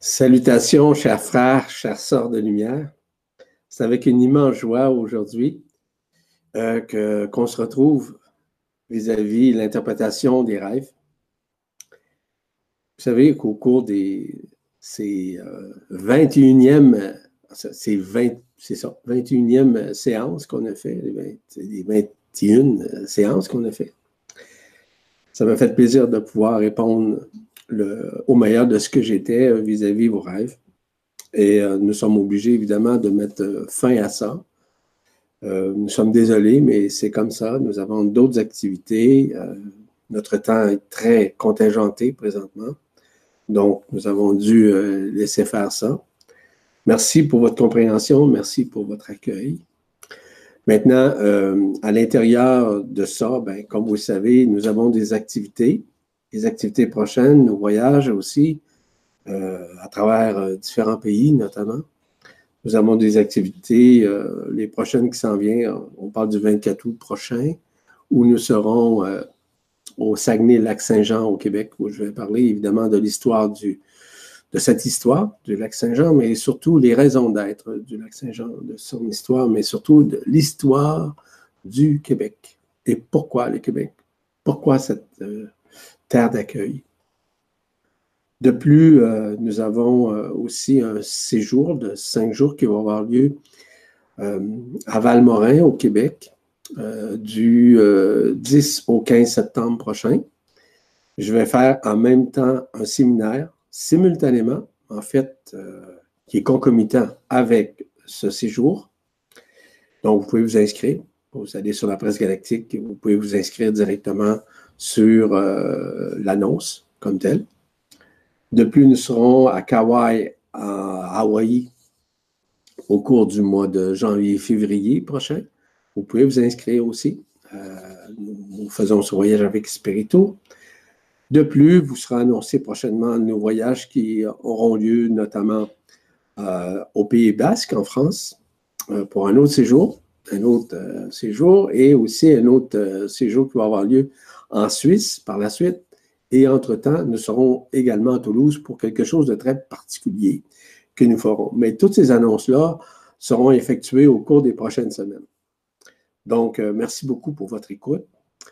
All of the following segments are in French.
Salutations, chers frères, chers sœurs de lumière. C'est avec une immense joie aujourd'hui euh, qu'on se retrouve vis-à-vis l'interprétation des rêves. Vous savez qu'au cours des ces 21e, c'est 20, c'est ça, 21e séance qu'on a fait, les, 21 séances qu'on a fait. Ça m'a fait plaisir de pouvoir répondre au meilleur de ce que j'étais vis-à-vis vos rêves. Et euh, nous sommes obligés, évidemment, de mettre fin à ça. Euh, nous sommes désolés, mais c'est comme ça. Nous avons d'autres activités. Euh, notre temps est très contingenté présentement. Donc, nous avons dû laisser faire ça. Merci pour votre compréhension. Merci pour votre accueil. Maintenant, à l'intérieur de ça, ben, comme vous le savez, nous avons des activités les activités prochaines, nos voyages aussi, euh, à travers euh, différents pays notamment. Nous avons des activités, euh, les prochaines qui s'en viennent, on parle du 24 août prochain, où nous serons au Saguenay-Lac-Saint-Jean au Québec, où je vais parler évidemment de l'histoire du, de cette histoire du lac Saint-Jean, mais surtout les raisons d'être du lac Saint-Jean, de son histoire, mais surtout de l'histoire du Québec. Et pourquoi le Québec? Pourquoi cette, terre d'accueil. De plus, euh, nous avons euh, aussi un séjour de cinq jours qui va avoir lieu euh, à Valmorin, au Québec, du 10 au 15 septembre prochain. Je vais faire en même temps un séminaire simultanément, en fait, qui est concomitant avec ce séjour. Donc, vous pouvez vous inscrire. Vous allez sur la presse galactique vous pouvez vous inscrire directement sur euh, l'annonce comme telle. De plus, nous serons à Kauai, à Hawaï, au cours du mois de janvier-février prochain. Vous pouvez vous inscrire aussi. Euh, nous faisons ce voyage avec Spirito. De plus, vous serez annoncé prochainement nos voyages qui auront lieu notamment euh, au Pays Basque, en France, pour un autre séjour, un autre séjour, et aussi un autre séjour qui va avoir lieu en Suisse par la suite. Et entre-temps, nous serons également à Toulouse pour quelque chose de très particulier que nous ferons. Mais toutes ces annonces-là seront effectuées au cours des prochaines semaines. Donc, euh, merci beaucoup pour votre écoute.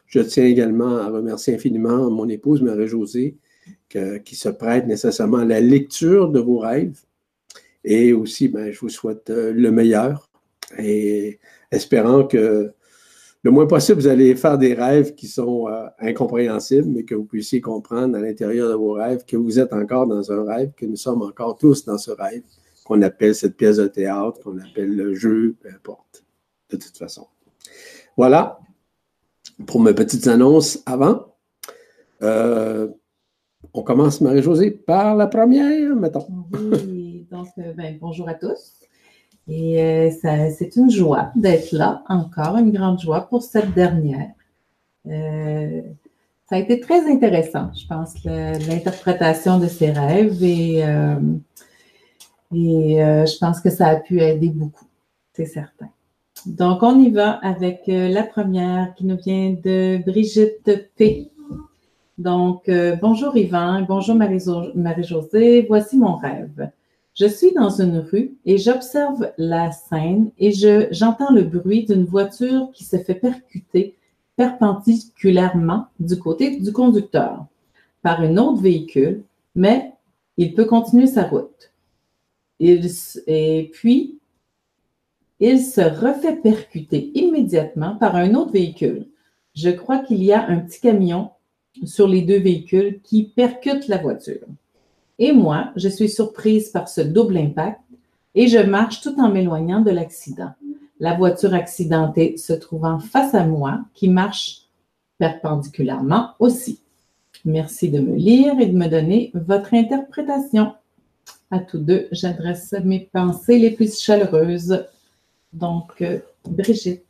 Je tiens également à remercier infiniment mon épouse Marie-Josée qui se prête nécessairement à la lecture de vos rêves. Et aussi, ben, je vous souhaite euh, le meilleur et espérant que le moins possible, vous allez faire des rêves qui sont euh, incompréhensibles, mais que vous puissiez comprendre à l'intérieur de vos rêves que vous êtes encore dans un rêve, que nous sommes encore tous dans ce rêve, qu'on appelle cette pièce de théâtre, qu'on appelle le jeu, peu importe, de toute façon. Voilà pour mes petites annonces avant. Euh, on commence, Marie-Josée, par la première, mettons. Oui, donc, euh, ben, bonjour à tous. Et euh, c'est une joie d'être là, encore une grande joie pour cette dernière. Euh, ça a été très intéressant, je pense, l'interprétation de ces rêves et, euh, et je pense que ça a pu aider beaucoup, c'est certain. Donc, on y va avec la première qui nous vient de Brigitte P. Donc, bonjour Yvan, bonjour Marie-Josée, voici mon rêve. Je suis dans une rue et j'observe la scène et j'entends le bruit d'une voiture qui se fait percuter perpendiculairement du côté du conducteur par un autre véhicule, mais il peut continuer sa route. et puis, il se refait percuter immédiatement par un autre véhicule. Je crois qu'il y a un petit camion sur les deux véhicules qui percute la voiture. Et moi, je suis surprise par ce double impact et je marche tout en m'éloignant de l'accident. La voiture accidentée se trouvant face à moi qui marche perpendiculairement aussi. Merci de me lire et de me donner votre interprétation. À tous deux, j'adresse mes pensées les plus chaleureuses. Donc, euh, Brigitte.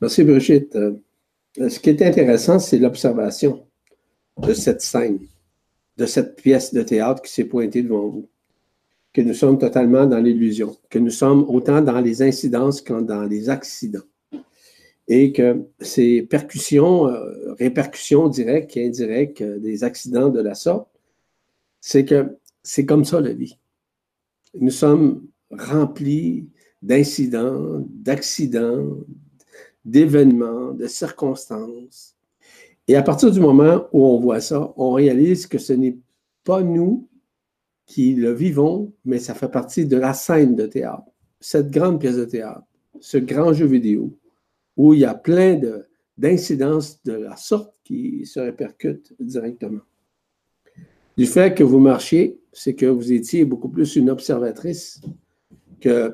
Merci, Brigitte. Euh, ce qui est intéressant, c'est l'observation de cette scène de cette pièce de théâtre qui s'est pointée devant vous. Que nous sommes totalement dans l'illusion, que nous sommes autant dans les incidences qu'en dans les accidents. Et que ces percussions, euh, répercussions directes et indirectes euh, des accidents de la sorte, c'est que c'est comme ça la vie. nous sommes remplis d'incidents, d'accidents, d'événements, de circonstances. Et à partir du moment où on voit ça, on réalise que ce n'est pas nous qui le vivons, mais ça fait partie de la scène de théâtre, cette grande pièce de théâtre, ce grand jeu vidéo, où il y a plein d'incidences de, la sorte qui se répercutent directement. Du fait que vous marchiez, c'est que vous étiez beaucoup plus une observatrice que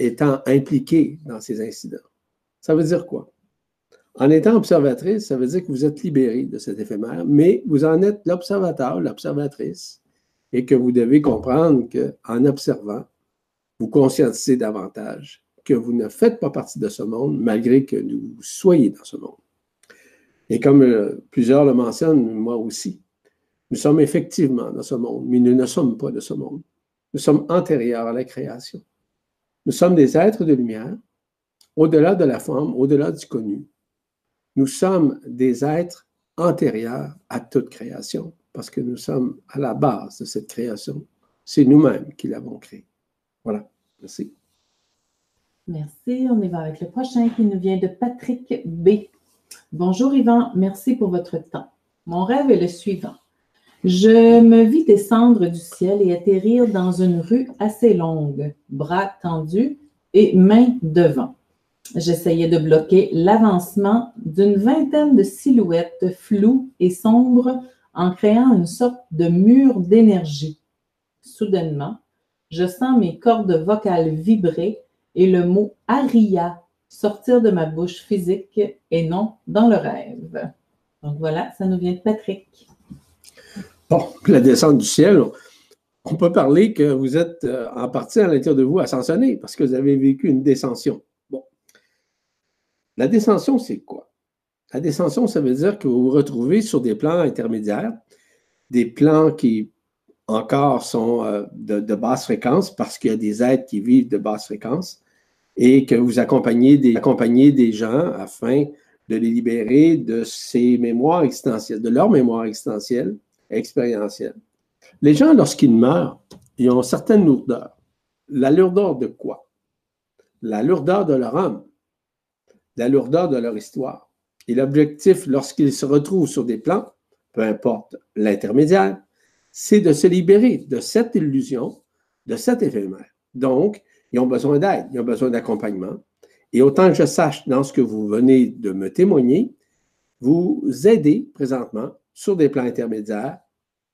étant impliquée dans ces incidents. Ça veut dire quoi? En étant observatrice, ça veut dire que vous êtes libéré de cet éphémère, mais vous en êtes l'observateur, l'observatrice, et que vous devez comprendre qu'en observant, vous conscientisez davantage que vous ne faites pas partie de ce monde, malgré que vous soyez dans ce monde. Et comme euh, plusieurs le mentionnent, moi aussi, nous sommes effectivement dans ce monde, mais nous ne sommes pas de ce monde. Nous sommes antérieurs à la création. Nous sommes des êtres de lumière, au-delà de la forme, au-delà du connu. Nous sommes des êtres antérieurs à toute création, parce que nous sommes à la base de cette création. C'est nous-mêmes qui l'avons créée. Voilà. Merci. Merci. On y va avec le prochain qui nous vient de Patrick B. Bonjour Yvan, merci pour votre temps. Mon rêve est le suivant. Je me vis descendre du ciel et atterrir dans une rue assez longue, bras tendus et mains devant. J'essayais de bloquer l'avancement d'une vingtaine de silhouettes floues et sombres en créant une sorte de mur d'énergie. Soudainement, je sens mes cordes vocales vibrer et le mot Aria sortir de ma bouche physique et non dans le rêve. Donc voilà, ça nous vient de Patrick. Bon, la descente du ciel, on peut parler que vous êtes euh, en partie à l'intérieur de vous ascensionné parce que vous avez vécu une descension. La descension, c'est quoi? La descension, ça veut dire que vous vous retrouvez sur des plans intermédiaires, des plans qui encore sont euh, de, basse fréquence parce qu'il y a des êtres qui vivent de basse fréquence et que vous accompagnez des, accompagnez des gens afin de les libérer de ces mémoires existentielles, de leur mémoire existentielle expérientielle. Les gens, lorsqu'ils meurent, ils ont certaines lourdeurs. La lourdeur de quoi? La lourdeur de leur âme, la lourdeur de leur histoire. Et l'objectif, lorsqu'ils se retrouvent sur des plans, peu importe l'intermédiaire, c'est de se libérer de cette illusion, de cet éphémère. Donc, ils ont besoin d'aide, ils ont besoin d'accompagnement. Et autant que je sache dans ce que vous venez de me témoigner, vous aidez présentement sur des plans intermédiaires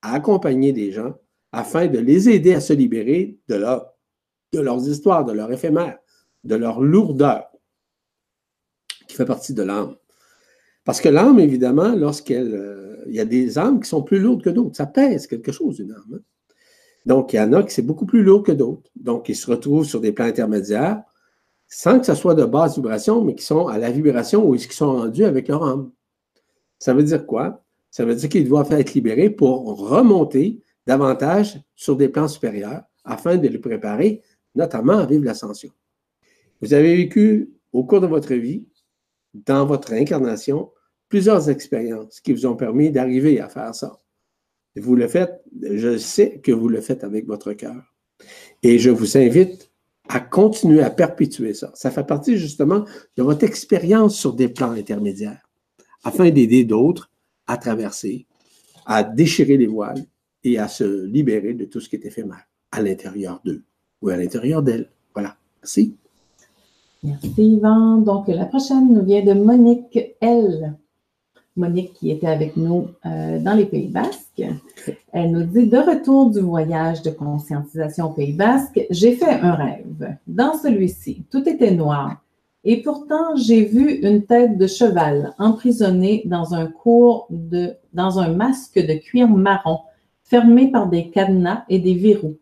à accompagner des gens afin de les aider à se libérer de, leur, de leurs histoires, de leur éphémère, de leur lourdeur fait partie de l'âme. Parce que l'âme, évidemment, lorsqu'elle. Euh, il y a des âmes qui sont plus lourdes que d'autres. Ça pèse quelque chose, une âme. Hein. Donc, il y en a qui c'est beaucoup plus lourd que d'autres. Donc, ils se retrouvent sur des plans intermédiaires sans que ce soit de basse vibration, mais qui sont à la vibration ou qui sont rendus avec leur âme. Ça veut dire quoi? Ça veut dire qu'ils doivent être libérés pour remonter davantage sur des plans supérieurs afin de les préparer, notamment à vivre l'ascension. Vous avez vécu au cours de votre vie, dans votre incarnation, plusieurs expériences qui vous ont permis d'arriver à faire ça. Vous le faites, je sais que vous le faites avec votre cœur. Et je vous invite à continuer à perpétuer ça. Ça fait partie justement de votre expérience sur des plans intermédiaires, afin d'aider d'autres à traverser, à déchirer les voiles et à se libérer de tout ce qui est éphémère à l'intérieur d'eux ou à l'intérieur d'elles. Voilà. Merci. Merci Yvan. Donc la prochaine nous vient de Monique L. Monique qui était avec nous euh, dans les Pays Basques. Elle nous dit De retour du voyage de conscientisation au Pays Basque, j'ai fait un rêve. Dans celui-ci, tout était noir. Et pourtant, j'ai vu une tête de cheval emprisonnée dans un cours de, dans un masque de cuir marron, fermé par des cadenas et des verrous.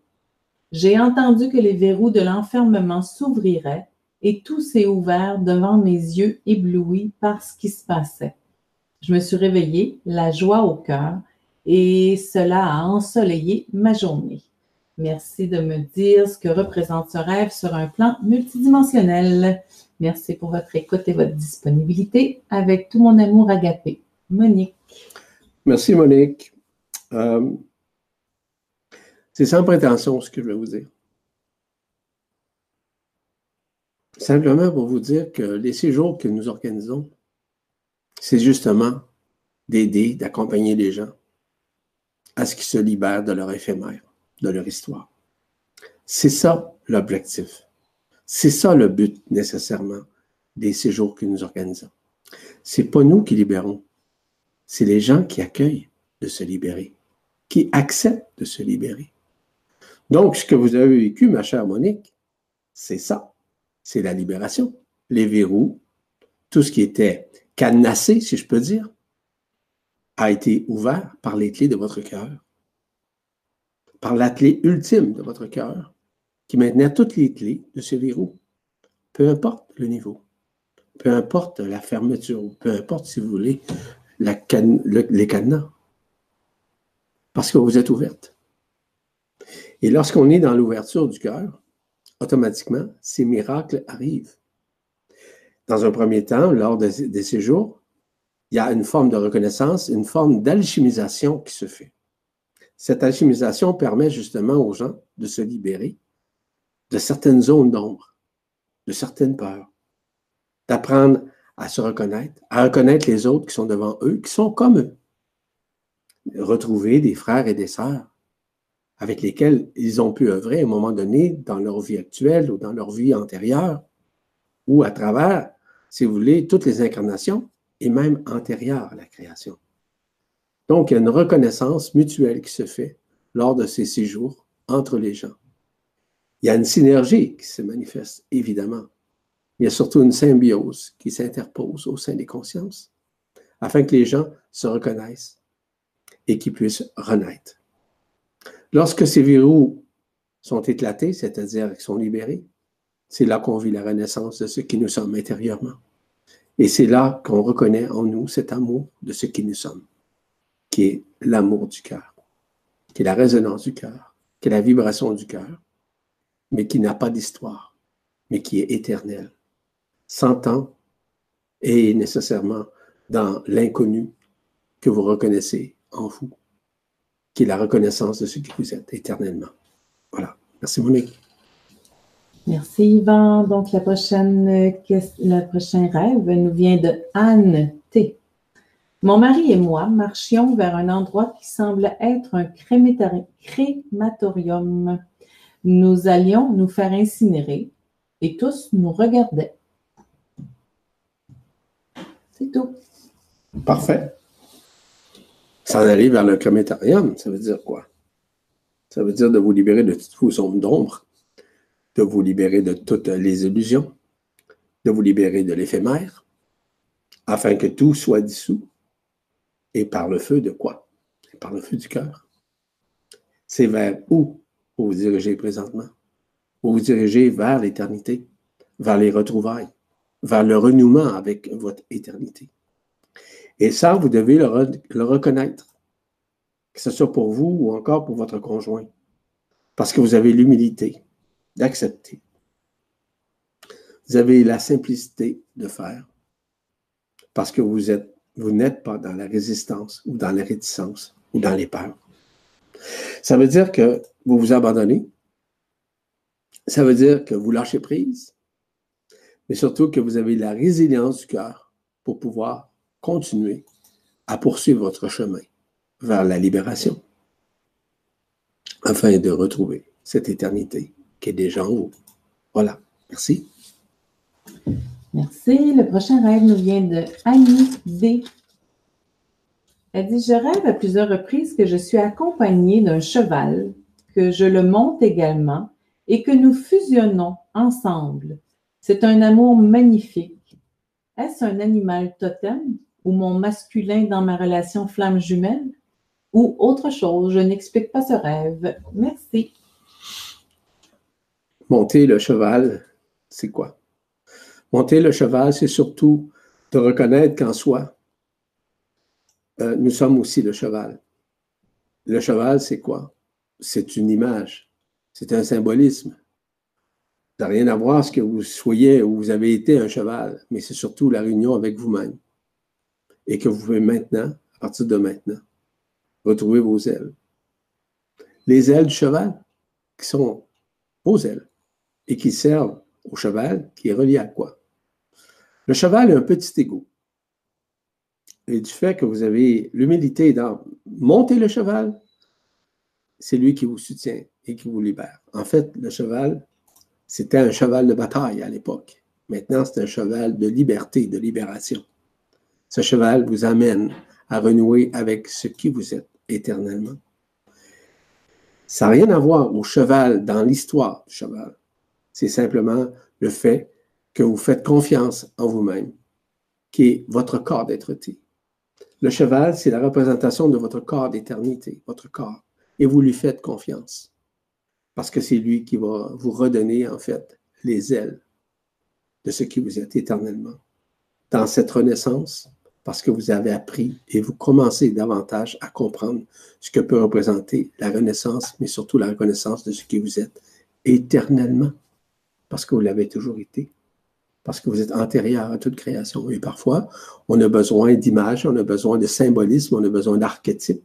J'ai entendu que les verrous de l'enfermement s'ouvriraient et tout s'est ouvert devant mes yeux éblouis par ce qui se passait. Je me suis réveillée, la joie au cœur, et cela a ensoleillé ma journée. Merci de me dire ce que représente ce rêve sur un plan multidimensionnel. Merci pour votre écoute et votre disponibilité. Avec tout mon amour agapé. Monique. Merci, Monique. Euh, c'est sans prétention ce que je vais vous dire. Simplement pour vous dire que les séjours que nous organisons, c'est justement d'aider, d'accompagner les gens à ce qu'ils se libèrent de leur éphémère, de leur histoire. C'est ça l'objectif. C'est ça le but nécessairement des séjours que nous organisons. C'est pas nous qui libérons, c'est les gens qui accueillent de se libérer, qui acceptent de se libérer. Donc, ce que vous avez vécu, ma chère Monique, c'est ça. C'est la libération. Les verrous, tout ce qui était cadenassé, si je peux dire, a été ouvert par les clés de votre cœur, par la clé ultime de votre cœur, qui maintenait toutes les clés de ce verrou, peu importe le niveau, peu importe la fermeture, peu importe, si vous voulez, les cadenas, parce que vous êtes ouverte. Et lorsqu'on est dans l'ouverture du cœur, automatiquement, ces miracles arrivent. Dans un premier temps, lors des séjours, il y a une forme de reconnaissance, une forme d'alchimisation qui se fait. Cette alchimisation permet justement aux gens de se libérer de certaines zones d'ombre, de certaines peurs, d'apprendre à se reconnaître, à reconnaître les autres qui sont devant eux, qui sont comme eux. Retrouver des frères et des sœurs avec lesquels ils ont pu œuvrer à un moment donné dans leur vie actuelle ou dans leur vie antérieure, ou à travers, si vous voulez, toutes les incarnations, et même antérieures à la création. Donc, il y a une reconnaissance mutuelle qui se fait lors de ces séjours entre les gens. Il y a une synergie qui se manifeste, évidemment. Il y a surtout une symbiose qui s'interpose au sein des consciences, afin que les gens se reconnaissent et qu'ils puissent renaître. Lorsque ces verrous sont éclatés, c'est-à-dire qu'ils sont libérés, c'est là qu'on vit la renaissance de ce qui nous sommes intérieurement. Et c'est là qu'on reconnaît en nous cet amour de ce qui nous sommes, qui est l'amour du cœur, qui est la résonance du cœur, qui est la vibration du cœur, mais qui n'a pas d'histoire, mais qui est éternel, sans temps et nécessairement dans l'inconnu que vous reconnaissez en vous, qui est la reconnaissance de ce que vous êtes éternellement. Voilà. Merci Monique. Merci Yvan. Donc la prochaine, le prochain rêve nous vient de Anne T. Mon mari et moi marchions vers un endroit qui semble être un crématorium. Nous allions nous faire incinérer et tous nous regardaient. C'est tout. Parfait. S'en aller vers le crématorium, ça veut dire quoi? Ça veut dire de vous libérer de toutes vos zones d'ombre, de vous libérer de toutes les illusions, de vous libérer de l'éphémère, afin que tout soit dissous. Et par le feu de quoi? par le feu du cœur. C'est vers où vous vous dirigez présentement? Vous vous dirigez vers l'éternité, vers les retrouvailles, vers le renouement avec votre éternité. Et ça, vous devez le, reconnaître, que ce soit pour vous ou encore pour votre conjoint, parce que vous avez l'humilité d'accepter. Vous avez la simplicité de faire, parce que vous êtes, vous n'êtes pas dans la résistance ou dans la réticence ou dans les peurs. Ça veut dire que vous vous abandonnez. Ça veut dire que vous lâchez prise, mais surtout que vous avez la résilience du cœur pour pouvoir continuer à poursuivre votre chemin vers la libération, afin de retrouver cette éternité qui est déjà en vous. Voilà. Merci. Merci. Le prochain rêve nous vient de Annie D. Elle dit Je rêve à plusieurs reprises que je suis accompagnée d'un cheval, que je le monte également et que nous fusionnons ensemble. C'est un amour magnifique. Est-ce un animal totem? Ou mon masculin dans ma relation flamme jumelle ou autre chose? Je n'explique pas ce rêve. Merci. Monter le cheval, c'est quoi? Monter le cheval, c'est surtout de reconnaître qu'en soi, euh, nous sommes aussi le cheval. Le cheval, c'est quoi? C'est une image, c'est un symbolisme. Ça n'a rien à voir ce que vous soyez ou vous avez été un cheval, mais c'est surtout la réunion avec vous-même. Et que vous pouvez maintenant, à partir de maintenant, retrouver vos ailes. Les ailes du cheval, qui sont vos ailes, et qui servent au cheval qui est relié à quoi? Le cheval a un petit ego. Et du fait que vous avez l'humilité dans monter le cheval, c'est lui qui vous soutient et qui vous libère. En fait, le cheval, c'était un cheval de bataille à l'époque. Maintenant, c'est un cheval de liberté, de libération. Ce cheval vous amène à renouer avec ce qui vous êtes éternellement. Ça n'a rien à voir au cheval dans l'histoire du cheval. C'est simplement le fait que vous faites confiance en vous-même, qui est votre corps d'être Le cheval, c'est la représentation de votre corps d'éternité, votre corps, et vous lui faites confiance, parce que c'est lui qui va vous redonner, en fait, les ailes de ce qui vous êtes éternellement. Dans cette renaissance, parce que vous avez appris et vous commencez davantage à comprendre ce que peut représenter la renaissance, mais surtout la reconnaissance de ce qui vous êtes éternellement, parce que vous l'avez toujours été, parce que vous êtes antérieur à toute création. Et parfois, on a besoin d'images, on a besoin de symbolisme, on a besoin d'archétypes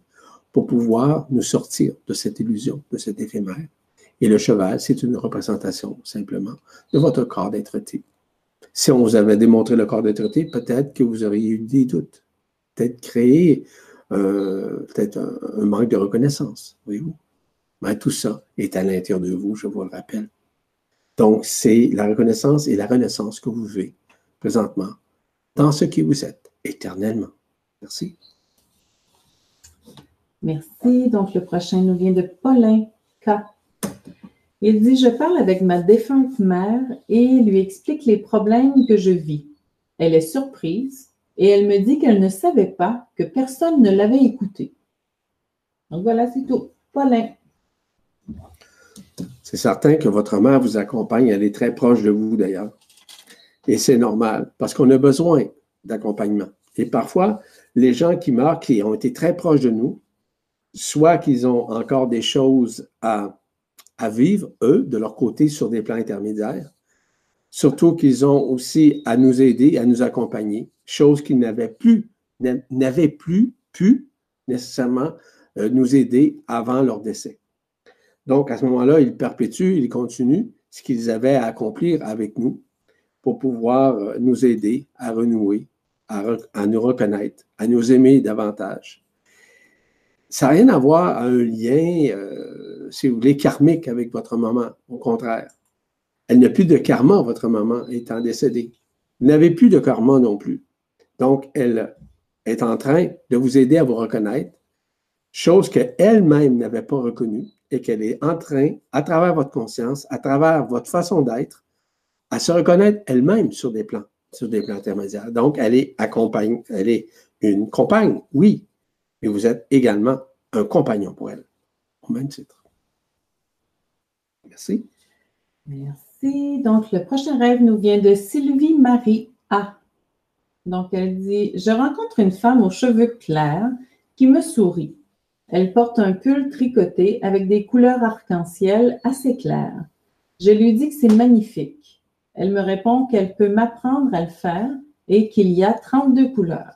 pour pouvoir nous sortir de cette illusion, de cet éphémère. Et le cheval, c'est une représentation simplement de votre corps d'être si on vous avait démontré le corps d'être peut-être que vous auriez eu des doutes, peut-être créé euh, peut-être un, manque de reconnaissance, voyez-vous. Mais tout ça est à l'intérieur de vous, je vous le rappelle. Donc, c'est la reconnaissance et la renaissance que vous vivez présentement dans ce qui vous êtes éternellement. Merci. Merci. Donc, le prochain nous vient de Paulin K. Il dit, je parle avec ma défunte mère et lui explique les problèmes que je vis. Elle est surprise et elle me dit qu'elle ne savait pas que personne ne l'avait écouté. Donc voilà, c'est tout. Paulin. C'est certain que votre mère vous accompagne, elle est très proche de vous d'ailleurs. Et c'est normal, parce qu'on a besoin d'accompagnement. Et parfois, les gens qui meurent, qui ont été très proches de nous, soit qu'ils ont encore des choses à à vivre, eux, de leur côté, sur des plans intermédiaires. Surtout qu'ils ont aussi à nous aider, à nous accompagner, chose qu'ils n'avaient plus, n'avaient plus pu nécessairement euh, nous aider avant leur décès. Donc, à ce moment-là, ils perpétuent, ils continuent ce qu'ils avaient à accomplir avec nous pour pouvoir euh, nous aider à renouer, à, nous reconnaître, à nous aimer davantage ça n'a rien à voir à un lien, euh, si vous voulez, karmique avec votre maman. Au contraire. Elle n'a plus de karma, votre maman, étant décédée. Vous n'avez plus de karma non plus. Donc, elle est en train de vous aider à vous reconnaître, chose qu'elle-même n'avait pas reconnue et qu'elle est en train, à travers votre conscience, à travers votre façon d'être, à se reconnaître elle-même sur des plans, sur des plans intermédiaires. Donc, elle est accompagne, elle est une compagne, oui, et vous êtes également un compagnon pour elle, au même titre. Merci. Merci. Donc, le prochain rêve nous vient de Sylvie Marie A. Donc, elle dit Je rencontre une femme aux cheveux clairs qui me sourit. Elle porte un pull tricoté avec des couleurs arc-en-ciel assez claires. Je lui dis que c'est magnifique. Elle me répond qu'elle peut m'apprendre à le faire et qu'il y a 32 couleurs.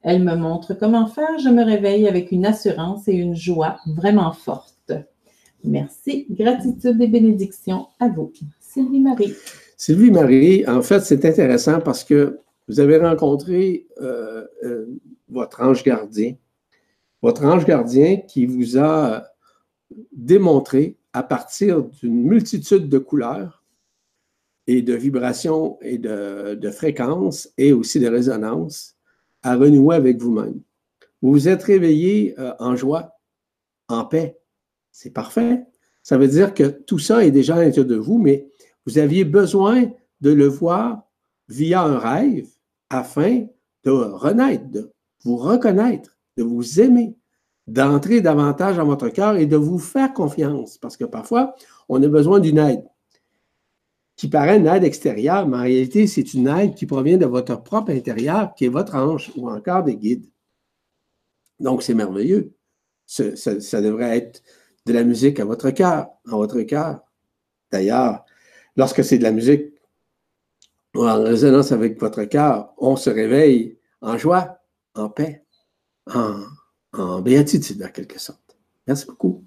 Elle me montre comment faire. Je me réveille avec une assurance et une joie vraiment forte. Merci. Gratitude et bénédictions à vous. Sylvie Marie. Sylvie Marie, en fait, c'est intéressant parce que vous avez rencontré euh, euh, votre ange gardien. Votre ange gardien qui vous a démontré à partir d'une multitude de couleurs et de vibrations et de, fréquences et aussi de résonances à renouer avec vous-même. Vous vous êtes réveillé euh, en joie, en paix. C'est parfait. Ça veut dire que tout ça est déjà à l'intérieur de vous, mais vous aviez besoin de le voir via un rêve afin de renaître, de vous reconnaître, de vous aimer, d'entrer davantage dans votre cœur et de vous faire confiance. Parce que parfois, on a besoin d'une aide qui paraît une aide extérieure, mais en réalité, c'est une aide qui provient de votre propre intérieur, qui est votre ange ou encore des guides. Donc, c'est merveilleux. Ça, devrait être de la musique à votre cœur, en votre cœur. D'ailleurs, lorsque c'est de la musique en résonance avec votre cœur, on se réveille en joie, en paix, en, en béatitude, en quelque sorte. Merci beaucoup.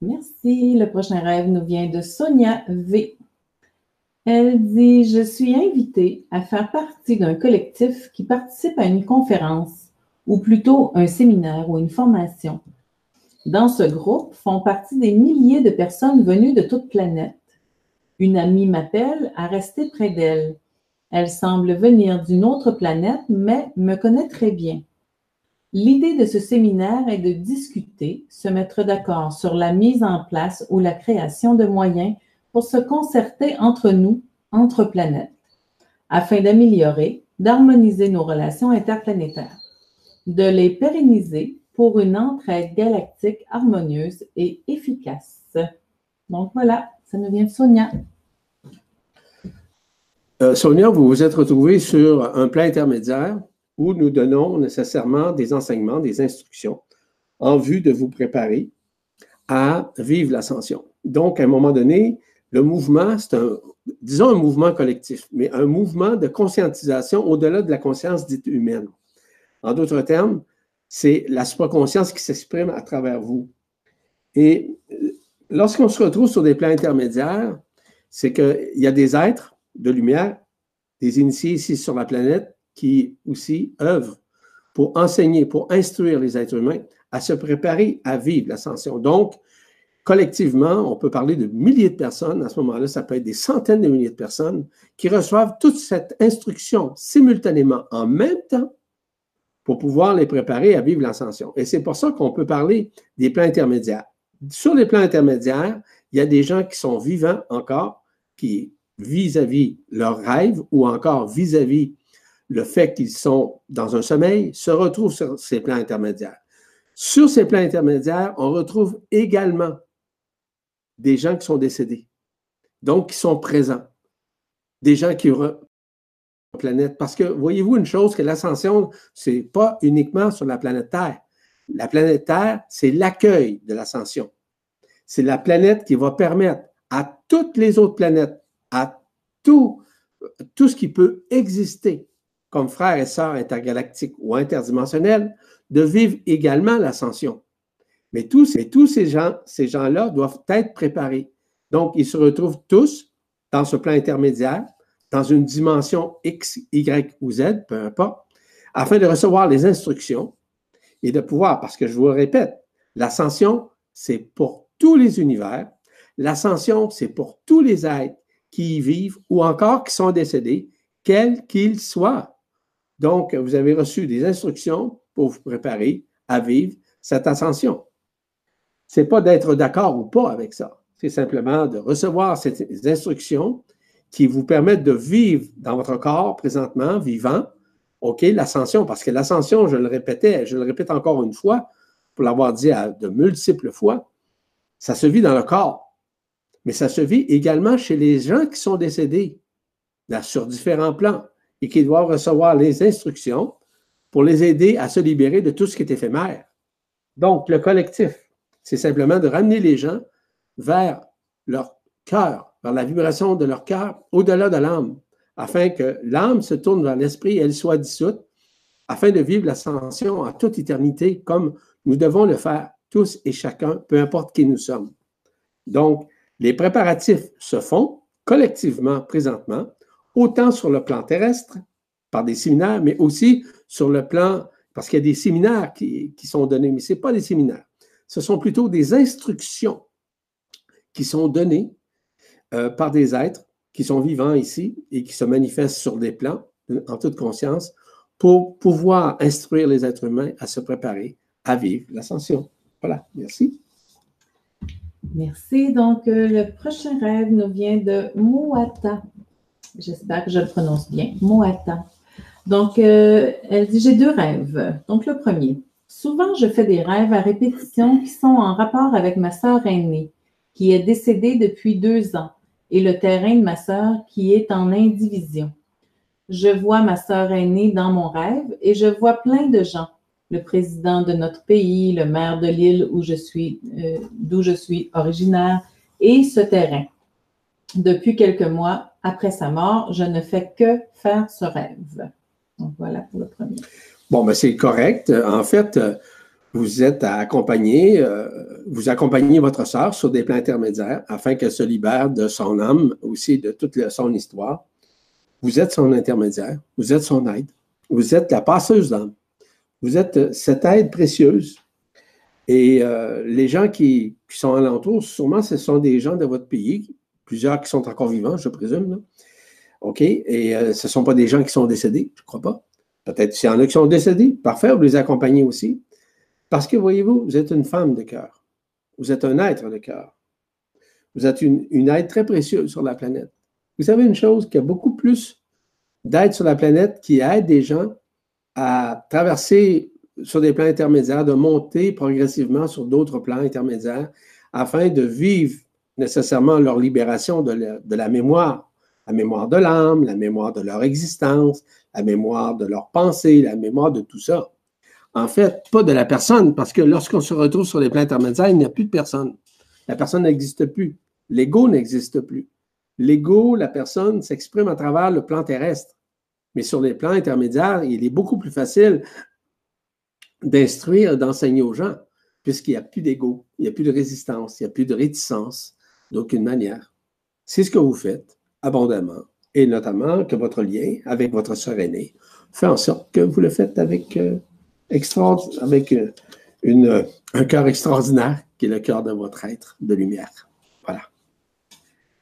Merci. Le prochain rêve nous vient de Sonia V. Elle dit Je suis invitée à faire partie d'un collectif qui participe à une conférence, ou plutôt un séminaire ou une formation. Dans ce groupe font partie des milliers de personnes venues de toute planète. Une amie m'appelle à rester près d'elle. Elle semble venir d'une autre planète, mais me connaît très bien. L'idée de ce séminaire est de discuter, se mettre d'accord sur la mise en place ou la création de moyens pour se concerter entre nous, entre planètes, afin d'améliorer, d'harmoniser nos relations interplanétaires, de les pérenniser pour une entraide galactique harmonieuse et efficace. Donc voilà, ça nous vient de Sonia. Euh, Sonia, vous vous êtes retrouvée sur un plan intermédiaire où nous donnons nécessairement des enseignements, des instructions en vue de vous préparer à vivre l'ascension. Donc, à un moment donné, le mouvement, c'est un, disons un mouvement collectif, mais un mouvement de conscientisation au-delà de la conscience dite humaine. En d'autres termes, c'est la supraconscience qui s'exprime à travers vous. Et euh, lorsqu'on se retrouve sur des plans intermédiaires, c'est qu'il y a des êtres de lumière, des initiés ici sur la planète qui aussi œuvrent pour enseigner, pour instruire les êtres humains à se préparer à vivre l'ascension. Donc, collectivement, on peut parler de milliers de personnes, à ce moment-là, ça peut être des centaines de milliers de personnes qui reçoivent toute cette instruction simultanément en même temps pour pouvoir les préparer à vivre l'ascension. Et c'est pour ça qu'on peut parler des plans intermédiaires. Sur les plans intermédiaires, il y a des gens qui sont vivants encore, qui vis-à-vis leur rêve ou encore vis-à-vis le fait qu'ils sont dans un sommeil, se retrouvent sur ces plans intermédiaires. Sur ces plans intermédiaires, on retrouve également des gens qui sont décédés, donc qui sont présents, des gens qui planète. Parce que voyez-vous une chose, que l'ascension, ce n'est pas uniquement sur la planète Terre. La planète Terre, c'est l'accueil de l'ascension. C'est la planète qui va permettre à toutes les autres planètes à tout, tout ce qui peut exister comme frères et sœurs intergalactiques ou interdimensionnels, de vivre également l'ascension. Mais tous, tous ces gens, ces gens-là doivent être préparés. Donc, ils se retrouvent tous dans ce plan intermédiaire, dans une dimension X, Y ou Z, peu importe, afin de recevoir les instructions et de pouvoir, parce que je vous le répète, l'ascension, c'est pour tous les univers. L'ascension, c'est pour tous les êtres qui y vivent ou encore qui sont décédés, quels qu'ils soient. Donc, vous avez reçu des instructions pour vous préparer à vivre cette ascension. Ce n'est pas d'être d'accord ou pas avec ça. C'est simplement de recevoir ces instructions qui vous permettent de vivre dans votre corps présentement, vivant, OK, l'ascension, parce que l'ascension, je le répétais, je le répète encore une fois, pour l'avoir dit de multiples fois, ça se vit dans le corps mais ça se vit également chez les gens qui sont décédés sur différents plans et qui doivent recevoir les instructions pour les aider à se libérer de tout ce qui est éphémère. Donc, le collectif, c'est simplement de ramener les gens vers leur cœur, vers la vibration de leur cœur, au-delà de l'âme, afin que l'âme se tourne vers l'esprit et elle soit dissoute, afin de vivre l'ascension en toute éternité, comme nous devons le faire tous et chacun, peu importe qui nous sommes. Donc, les préparatifs se font collectivement présentement, autant sur le plan terrestre, par des séminaires, mais aussi sur le plan, parce qu'il y a des séminaires qui, sont donnés, mais ce pas des séminaires. Ce sont plutôt des instructions qui sont données euh, par des êtres qui sont vivants ici et qui se manifestent sur des plans, en toute conscience, pour pouvoir instruire les êtres humains à se préparer à vivre l'ascension. Voilà, merci. Merci. Donc, euh, le prochain rêve nous vient de Moata. J'espère que je le prononce bien. Moata. Donc, euh, elle dit J'ai deux rêves. Donc, le premier. Souvent, je fais des rêves à répétition qui sont en rapport avec ma sœur aînée, qui est décédée depuis deux ans, et le terrain de ma sœur qui est en indivision. Je vois ma sœur aînée dans mon rêve et je vois plein de gens le président de notre pays, le maire de l'île où je suis, euh, d'où je suis originaire, et ce terrain. Depuis quelques mois après sa mort, je ne fais que faire ce rêve. Donc voilà pour le premier. Bon, ben c'est correct. En fait, vous êtes à accompagner, euh, vous accompagnez votre sœur sur des plans intermédiaires afin qu'elle se libère de son âme, aussi de toute son histoire. Vous êtes son intermédiaire, vous êtes son aide, vous êtes la passeuse d'âme. Vous êtes cette aide précieuse. Et euh, les gens qui, sont alentours, sûrement, ce sont des gens de votre pays, plusieurs qui sont encore vivants, je présume. OK? Et euh, ce ne sont pas des gens qui sont décédés, je ne crois pas. Peut-être s'il y en a qui sont décédés, parfait, vous les accompagnez aussi. Parce que, voyez-vous, vous êtes une femme de cœur. Vous êtes un être de cœur. Vous êtes une, aide très précieuse sur la planète. Vous savez une chose, qu'il y a beaucoup plus d'aide sur la planète qui aide des gens à traverser sur des plans intermédiaires, de monter progressivement sur d'autres plans intermédiaires afin de vivre nécessairement leur libération de la, de la mémoire, la mémoire de l'âme, la mémoire de leur existence, la mémoire de leur pensée, la mémoire de tout ça. En fait, pas de la personne, parce que lorsqu'on se retrouve sur les plans intermédiaires, il n'y a plus de personne. La personne n'existe plus. L'ego n'existe plus. L'ego, la personne, s'exprime à travers le plan terrestre. Mais sur les plans intermédiaires, il est beaucoup plus facile d'instruire, d'enseigner aux gens, puisqu'il n'y a plus d'ego, il n'y a plus de résistance, il n'y a plus de réticence d'aucune manière. C'est ce que vous faites abondamment, et notamment que votre lien avec votre sœur aînée fait en sorte que vous le faites avec euh, avec euh, une, un cœur extraordinaire qui est le cœur de votre être de lumière. Voilà.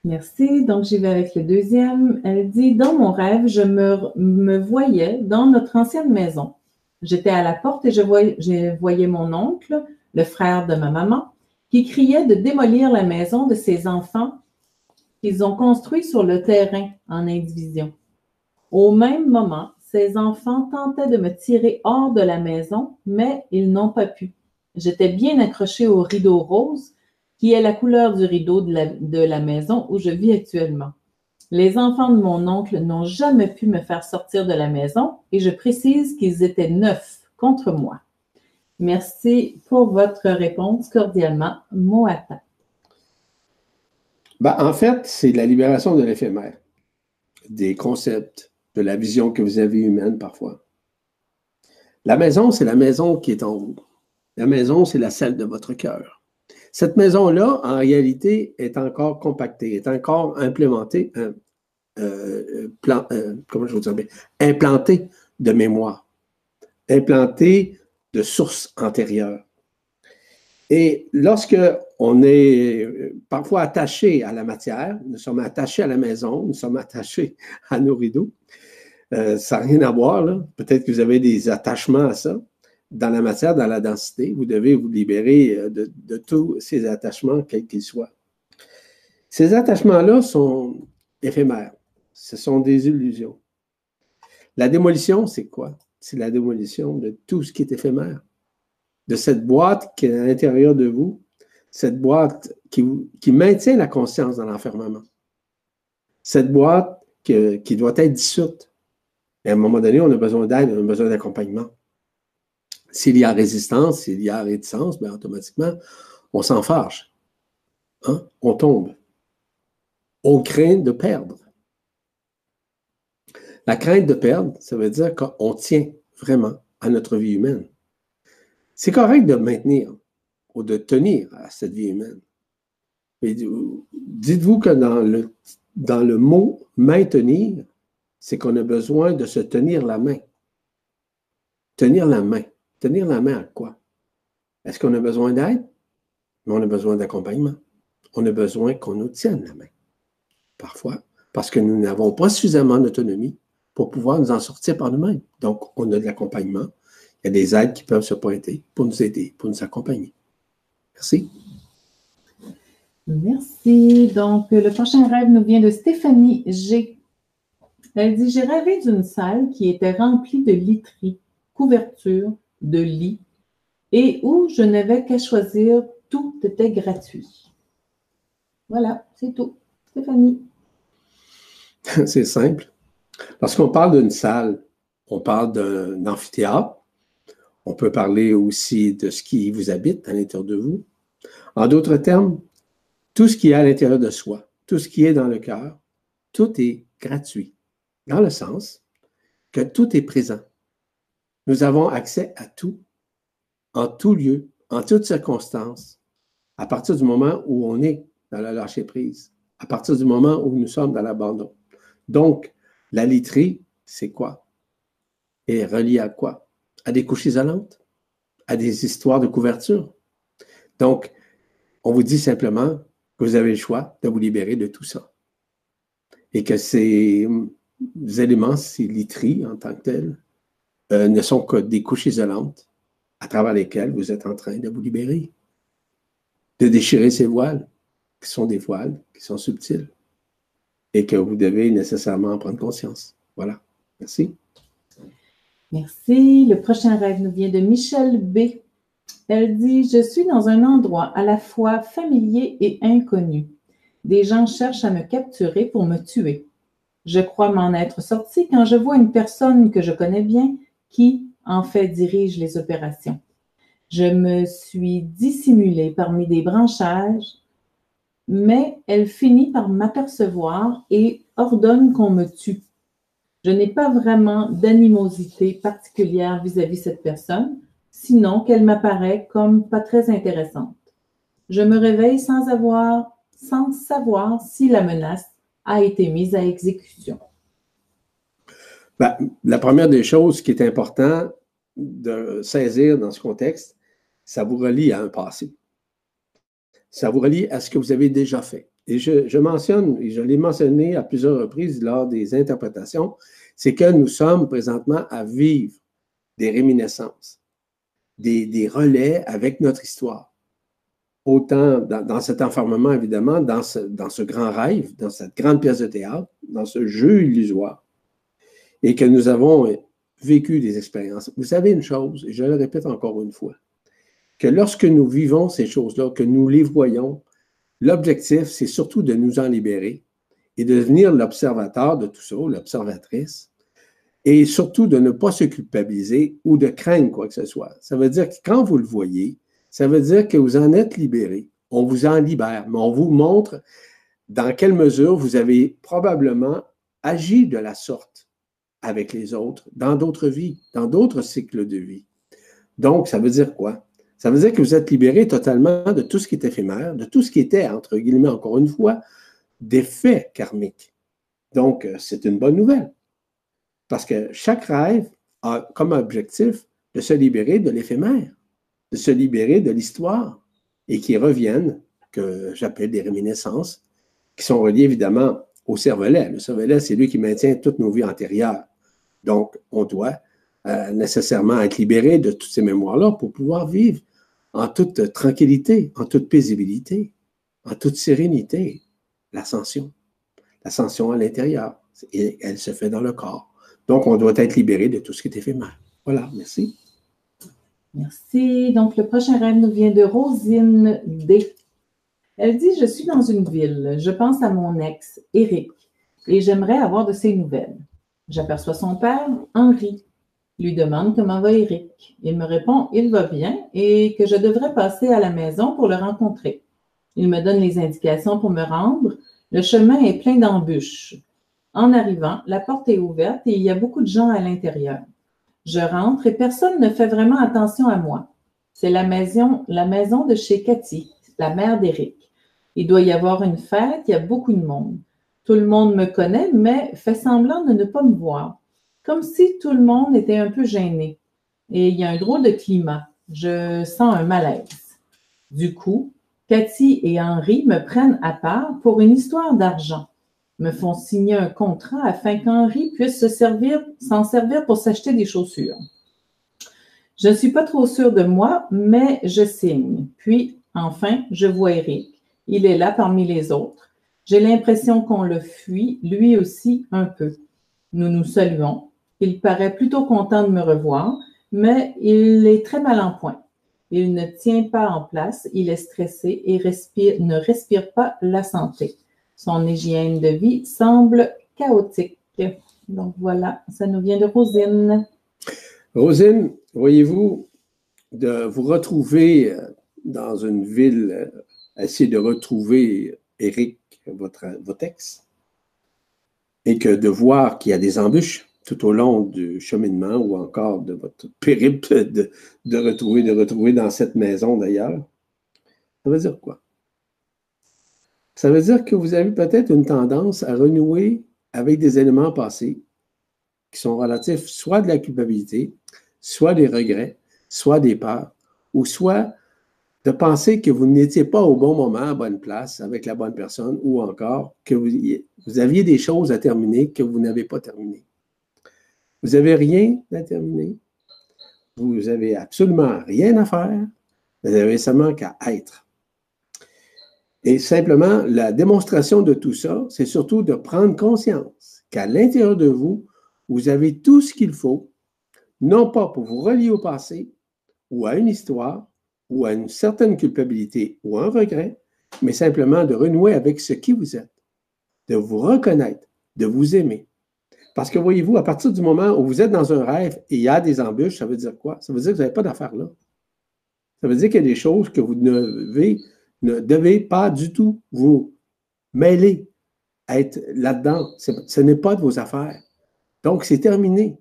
Merci. Donc, j'y vais avec le deuxième. Elle dit Dans mon rêve, je me, me voyais dans notre ancienne maison. J'étais à la porte et je voyais, je voyais mon oncle, le frère de ma maman, qui criait de démolir la maison de ses enfants qu'ils ont construit sur le terrain en indivision. Au même moment, ses enfants tentaient de me tirer hors de la maison, mais ils n'ont pas pu. J'étais bien accrochée au rideau rose, qui est la couleur du rideau de la, maison où je vis actuellement. Les enfants de mon oncle n'ont jamais pu me faire sortir de la maison et je précise qu'ils étaient neuf contre moi. Merci pour votre réponse. Cordialement, Moata. Ben, en fait, c'est la libération de l'éphémère, des concepts, de la vision que vous avez humaine parfois. La maison, c'est la maison qui est en vous. La maison, c'est la salle de votre cœur. Cette maison-là, en réalité, est encore compactée, est encore implémentée, euh, euh, euh, implantée de mémoire, implantée de sources antérieures. Et lorsque on est parfois attaché à la matière, nous sommes attachés à la maison, nous sommes attachés à nos rideaux, euh, ça n'a rien à voir, là. Peut-être que vous avez des attachements à ça. Dans la matière, dans la densité, vous devez vous libérer euh, de, tous ces attachements, quels qu'ils soient. Ces attachements-là sont éphémères. Ce sont des illusions. La démolition, c'est quoi? C'est la démolition de tout ce qui est éphémère. De cette boîte qui est à l'intérieur de vous, cette boîte qui, qui maintient la conscience dans l'enfermement. Cette boîte qui doit être dissoute à un moment donné, on a besoin d'aide, on a besoin d'accompagnement. S'il y a résistance, s'il y a réticence, bien, automatiquement, on s'en fâche. Hein? On tombe. On craint de perdre. La crainte de perdre, ça veut dire qu'on tient vraiment à notre vie humaine. C'est correct de maintenir de tenir à cette vie humaine. Dites-vous que dans le, dans le mot maintenir, c'est qu'on a besoin de se tenir la main. Tenir la main. Tenir la main à quoi? Est-ce qu'on a besoin d'aide? Mais on a besoin d'accompagnement. On a besoin qu'on nous tienne la main. Parfois, parce que nous n'avons pas suffisamment d'autonomie pour pouvoir nous en sortir par nous-mêmes. Donc, on a de l'accompagnement. Il y a des aides qui peuvent se pointer pour nous aider, pour nous accompagner. Merci. Merci. Donc, le prochain rêve nous vient de Stéphanie G. Elle dit J'ai rêvé d'une salle qui était remplie de literies, couvertures, de lits, et où je n'avais qu'à choisir, tout était gratuit. Voilà, c'est tout. Stéphanie. c'est simple. Lorsqu'on parle d'une salle, on parle d'un amphithéâtre. On peut parler aussi de ce qui vous habite à l'intérieur de vous. En d'autres termes, tout ce qui est à l'intérieur de soi, tout ce qui est dans le cœur, tout est gratuit dans le sens que tout est présent. Nous avons accès à tout en tout lieu, en toutes circonstances, à partir du moment où on est dans la lâcher prise, à partir du moment où nous sommes dans l'abandon. Donc, la literie, c'est quoi? Et reliée à quoi? À des couches isolantes, à des histoires de couverture? Donc, on vous dit simplement que vous avez le choix de vous libérer de tout ça. Et que ces éléments, ces literies en tant que tels, euh, ne sont que des couches isolantes à travers lesquelles vous êtes en train de vous libérer, de déchirer ces voiles, qui sont des voiles, qui sont subtils, et que vous devez nécessairement en prendre conscience. Voilà. Merci. Merci. Le prochain rêve nous vient de Michel B. Elle dit Je suis dans un endroit à la fois familier et inconnu. Des gens cherchent à me capturer pour me tuer. Je crois m'en être sorti quand je vois une personne que je connais bien qui, en fait, dirige les opérations. Je me suis dissimulée parmi des branchages, mais elle finit par m'apercevoir et ordonne qu'on me tue. Je n'ai pas vraiment d'animosité particulière vis-à-vis cette personne, sinon qu'elle m'apparaît comme pas très intéressante. Je me réveille sans avoir, sans savoir si la menace a été mise à exécution. Ben, la première des choses qui est important de saisir dans ce contexte, ça vous relie à un passé. Ça vous relie à ce que vous avez déjà fait. Et je, je mentionne, et je l'ai mentionné à plusieurs reprises lors des interprétations, c'est que nous sommes présentement à vivre des réminiscences des, relais avec notre histoire. Autant dans, cet enfermement, évidemment, dans ce, dans ce grand rêve, dans cette grande pièce de théâtre, dans ce jeu illusoire, et que nous avons vécu des expériences. Vous savez une chose, et je le répète encore une fois, que lorsque nous vivons ces choses-là, que nous les voyons, l'objectif, c'est surtout de nous en libérer et de devenir l'observateur de tout ça, l'observatrice, et surtout de ne pas se culpabiliser ou de craindre quoi que ce soit. Ça veut dire que quand vous le voyez, ça veut dire que vous en êtes libéré. On vous en libère, mais on vous montre dans quelle mesure vous avez probablement agi de la sorte avec les autres dans d'autres vies, dans d'autres cycles de vie. Donc, ça veut dire quoi? Ça veut dire que vous êtes libéré totalement de tout ce qui est éphémère, de tout ce qui était, entre guillemets, encore une fois, des faits karmiques. Donc, euh, c'est une bonne nouvelle. Parce que chaque rêve a comme objectif de se libérer de l'éphémère, de se libérer de l'histoire et qui reviennent, que j'appelle des réminiscences, qui sont reliées évidemment au cervelet. Le cervelet, c'est lui qui maintient toutes nos vies antérieures. Donc, on doit euh, nécessairement être libéré de toutes ces mémoires-là pour pouvoir vivre en toute tranquillité, en toute paisibilité, en toute sérénité, l'ascension. L'ascension à l'intérieur. Elle se fait dans le corps. Donc, on doit être libéré de tout ce qui est éphémère. Voilà, merci. Merci. Donc, le prochain rêve nous vient de Rosine D. Elle dit Je suis dans une ville. Je pense à mon ex, Eric, et j'aimerais avoir de ses nouvelles. J'aperçois son père, Henri. lui demande comment va Eric. Il me répond Il va bien et que je devrais passer à la maison pour le rencontrer. Il me donne les indications pour me rendre. Le chemin est plein d'embûches. En arrivant, la porte est ouverte et il y a beaucoup de gens à l'intérieur. Je rentre et personne ne fait vraiment attention à moi. C'est la maison, de chez Cathy, la mère d'Éric. Il doit y avoir une fête, il y a beaucoup de monde. Tout le monde me connaît, mais fait semblant de ne pas me voir. Comme si tout le monde était un peu gêné. Et il y a un drôle de climat. Je sens un malaise. Du coup, Cathy et Henri me prennent à part pour une histoire d'argent me font signer un contrat afin qu'Henri puisse s'en servir pour s'acheter des chaussures. Je ne suis pas trop sûre de moi, mais je signe. Puis, enfin, je vois Eric. Il est là parmi les autres. J'ai l'impression qu'on le fuit, lui aussi un peu. Nous nous saluons. Il paraît plutôt content de me revoir, mais il est très mal en point. Il ne tient pas en place, il est stressé et ne respire pas la santé. Son hygiène de vie semble chaotique. Donc voilà, ça nous vient de Rosine. Rosine, voyez-vous, de vous retrouver euh, dans une ville, euh, essayer de retrouver Eric, votre, votre ex, et que de voir qu'il y a des embûches, tout au long du cheminement ou encore de votre périple de retrouver, de retrouver dans cette maison d'ailleurs. Ça veut dire quoi? Ça veut dire que vous avez peut-être une tendance à renouer avec des éléments passés qui sont relatifs soit de la culpabilité, soit des regrets, soit des peurs, ou soit de penser que vous n'étiez pas au bon moment, à bonne place, avec la bonne personne, ou encore que vous, vous aviez des choses à terminer que vous n'avez pas terminées. Vous n'avez rien à terminer. Vous n'avez absolument rien à faire. Vous avez seulement qu'à être. Et simplement, la démonstration de tout ça, c'est surtout de prendre conscience qu'à l'intérieur de vous, vous avez tout ce qu'il faut, non pas pour vous relier au passé ou à une histoire ou à une certaine culpabilité ou un regret, mais simplement de renouer avec ce qui vous êtes, de vous reconnaître, de vous aimer. Parce que voyez-vous, à partir du moment où vous êtes dans un rêve et il y a des embûches, ça veut dire quoi? Ça veut dire que vous n'avez pas d'affaires là. Ça veut dire qu'il y a des choses que vous devez, ne devez pas du tout vous mêler à être là-dedans. Ce n'est pas de vos affaires. Donc, c'est terminé.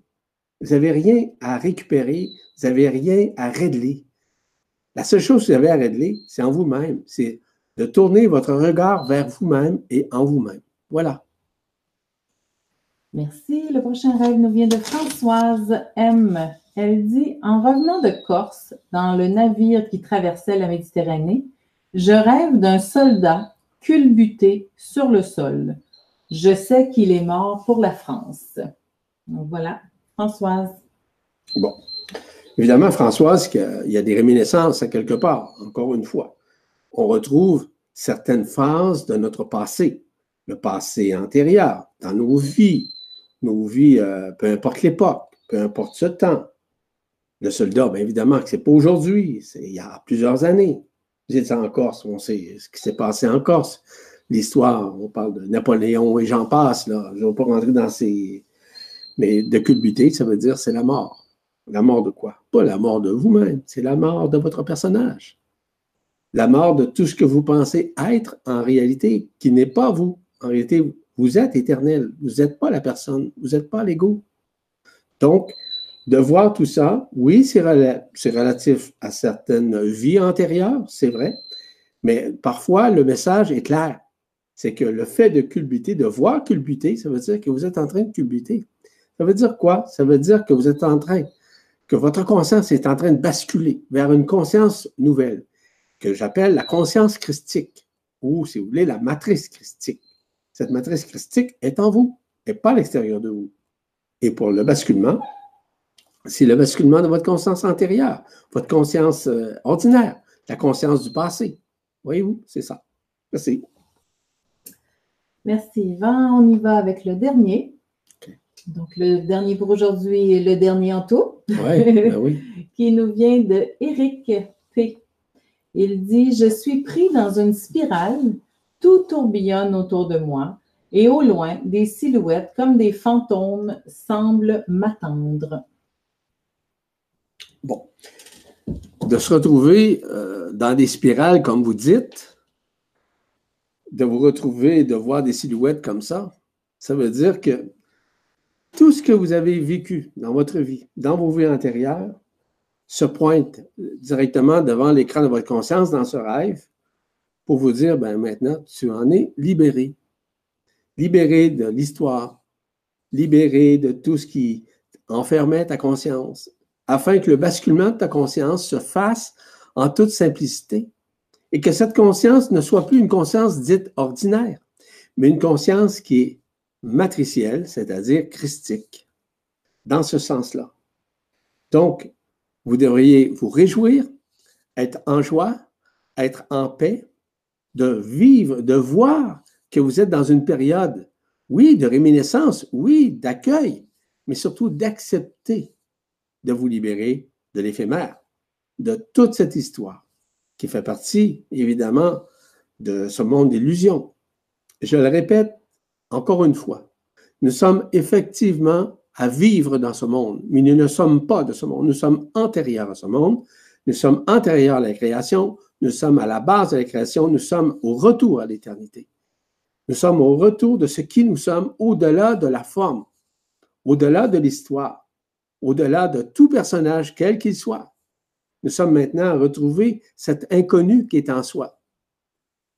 Vous n'avez rien à récupérer, vous n'avez rien à régler. La seule chose que vous avez à régler, c'est en vous-même. C'est de tourner votre regard vers vous-même et en vous-même. Voilà. Merci. Le prochain rêve nous vient de Françoise M. Elle dit En revenant de Corse, dans le navire qui traversait la Méditerranée, je rêve d'un soldat culbuté sur le sol. Je sais qu'il est mort pour la France. Voilà, Françoise. Bon. Évidemment, Françoise, il y a des réminiscences à quelque part, encore une fois. On retrouve certaines phases de notre passé, le passé antérieur, dans nos vies, nos vies, euh, peu importe l'époque, peu importe ce temps. Le soldat, bien évidemment que ce n'est pas aujourd'hui, c'est il y a plusieurs années. Vous êtes en Corse, on sait ce qui s'est passé en Corse. L'histoire, on parle de Napoléon et j'en passe, là. Je ne vais pas rentrer dans ces, mais de culbuter, ça veut dire c'est la mort. La mort de quoi? Pas la mort de vous-même, c'est la mort de votre personnage. La mort de tout ce que vous pensez être en réalité, qui n'est pas vous. En réalité, vous êtes éternel. Vous n'êtes pas la personne. Vous n'êtes pas l'ego. Donc, de voir tout ça, oui, c'est relatif à certaines vies antérieures, c'est vrai, mais parfois le message est clair. C'est que le fait de culbuter, de voir culbuter, ça veut dire que vous êtes en train de culbuter. Ça veut dire quoi? Ça veut dire que vous êtes en train, que votre conscience est en train de basculer vers une conscience nouvelle, que j'appelle la conscience christique, ou si vous voulez, la matrice christique. Cette matrice christique est en vous, et pas à l'extérieur de vous. Et pour le basculement, c'est le basculement de votre conscience antérieure, votre conscience euh, ordinaire, la conscience du passé. Voyez-vous, c'est ça. Merci. Merci Yvan. On y va avec le dernier. Donc, le dernier pour aujourd'hui est le dernier en tout. Ben oui, qui nous vient de Eric P. Il dit Je suis pris dans une spirale, tout tourbillonne autour de moi, et au loin, des silhouettes comme des fantômes semblent m'attendre. Bon. De se retrouver euh, dans des spirales, comme vous dites, de vous retrouver et de voir des silhouettes comme ça, ça veut dire que tout ce que vous avez vécu dans votre vie, dans vos vies antérieures, se pointe directement devant l'écran de votre conscience dans ce rêve pour vous dire, ben maintenant, tu en es libéré. Libéré de l'histoire, libéré de tout ce qui enfermait ta conscience, afin que le basculement de ta conscience se fasse en toute simplicité et que cette conscience ne soit plus une conscience dite ordinaire, mais une conscience qui est matricielle, c'est-à-dire christique, dans ce sens-là. Donc, vous devriez vous réjouir, être en joie, être en paix, de vivre, de voir que vous êtes dans une période, oui, de réminiscence, oui, d'accueil, mais surtout d'accepter de vous libérer de l'éphémère, de toute cette histoire qui fait partie, évidemment, de ce monde d'illusions. Je le répète, encore une fois, nous sommes effectivement à vivre dans ce monde, mais nous ne sommes pas de ce monde. Nous sommes antérieurs à ce monde. Nous sommes antérieurs à la création. Nous sommes à la base de la création. Nous sommes au retour à l'éternité. Nous sommes au retour de ce qui nous sommes au-delà de la forme, au-delà de l'histoire, au-delà de tout personnage, quel qu'il soit. Nous sommes maintenant à retrouver cet inconnu qui est en soi,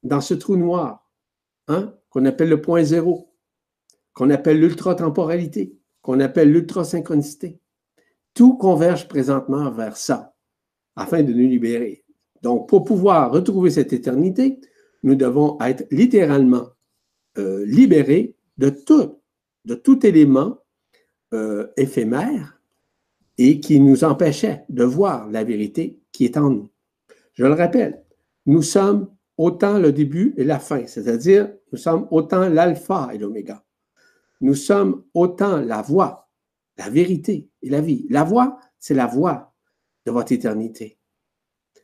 dans ce trou noir, hein, qu'on appelle le point zéro, qu'on appelle l'ultra-temporalité, qu'on appelle l'ultra-synchronicité. Tout converge présentement vers ça, afin de nous libérer. Donc, pour pouvoir retrouver cette éternité, nous devons être littéralement euh, libérés de tout, élément euh, éphémère et qui nous empêchait de voir la vérité qui est en nous. Je le rappelle, nous sommes autant le début et la fin, c'est-à-dire nous sommes autant l'alpha et l'oméga. Nous sommes autant la voie, la vérité et la vie. La voie, c'est la voie de votre éternité.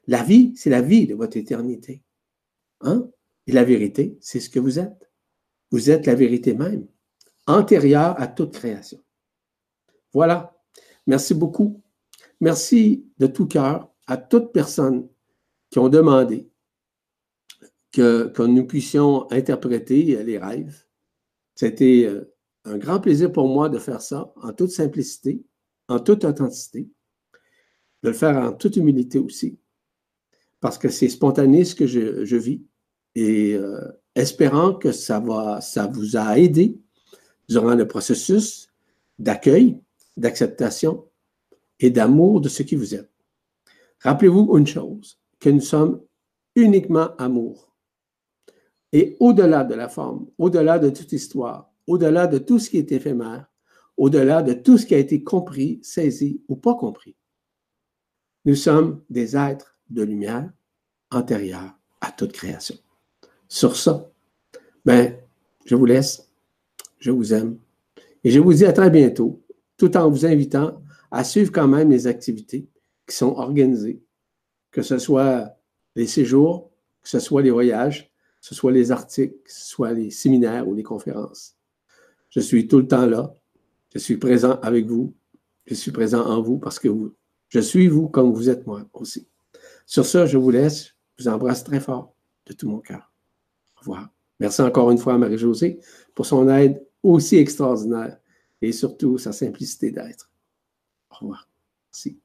La vie, c'est la vie de votre éternité. Hein? Et la vérité, c'est ce que vous êtes. Vous êtes la vérité même, antérieure à toute création. Voilà. Merci beaucoup. Merci de tout cœur à toutes personnes qui ont demandé que, que nous puissions interpréter les rêves. C'était euh, un grand plaisir pour moi de faire ça en toute simplicité, en toute authenticité, de le faire en toute humilité aussi, parce que c'est spontané ce que je, vis et euh, espérant que ça, va, ça vous a aidé durant le processus d'accueil, d'acceptation et d'amour de ce qui vous êtes. Rappelez-vous une chose, que nous sommes uniquement amour. Et au-delà de la forme, au-delà de toute histoire, au-delà de tout ce qui est éphémère, au-delà de tout ce qui a été compris, saisi ou pas compris. Nous sommes des êtres de lumière antérieurs à toute création. Sur ça, ben, je vous laisse, je vous aime et je vous dis à très bientôt, tout en vous invitant à suivre quand même les activités qui sont organisées, que ce soit les séjours, que ce soit les voyages, que ce soit les articles, que ce soit les séminaires ou les conférences. Je suis tout le temps là. Je suis présent avec vous. Je suis présent en vous parce que je suis vous comme vous êtes moi aussi. Sur ce, je vous laisse. Je vous embrasse très fort de tout mon cœur. Au revoir. Merci encore une fois à Marie-Josée pour son aide aussi extraordinaire et surtout sa simplicité d'être. Au revoir. Merci.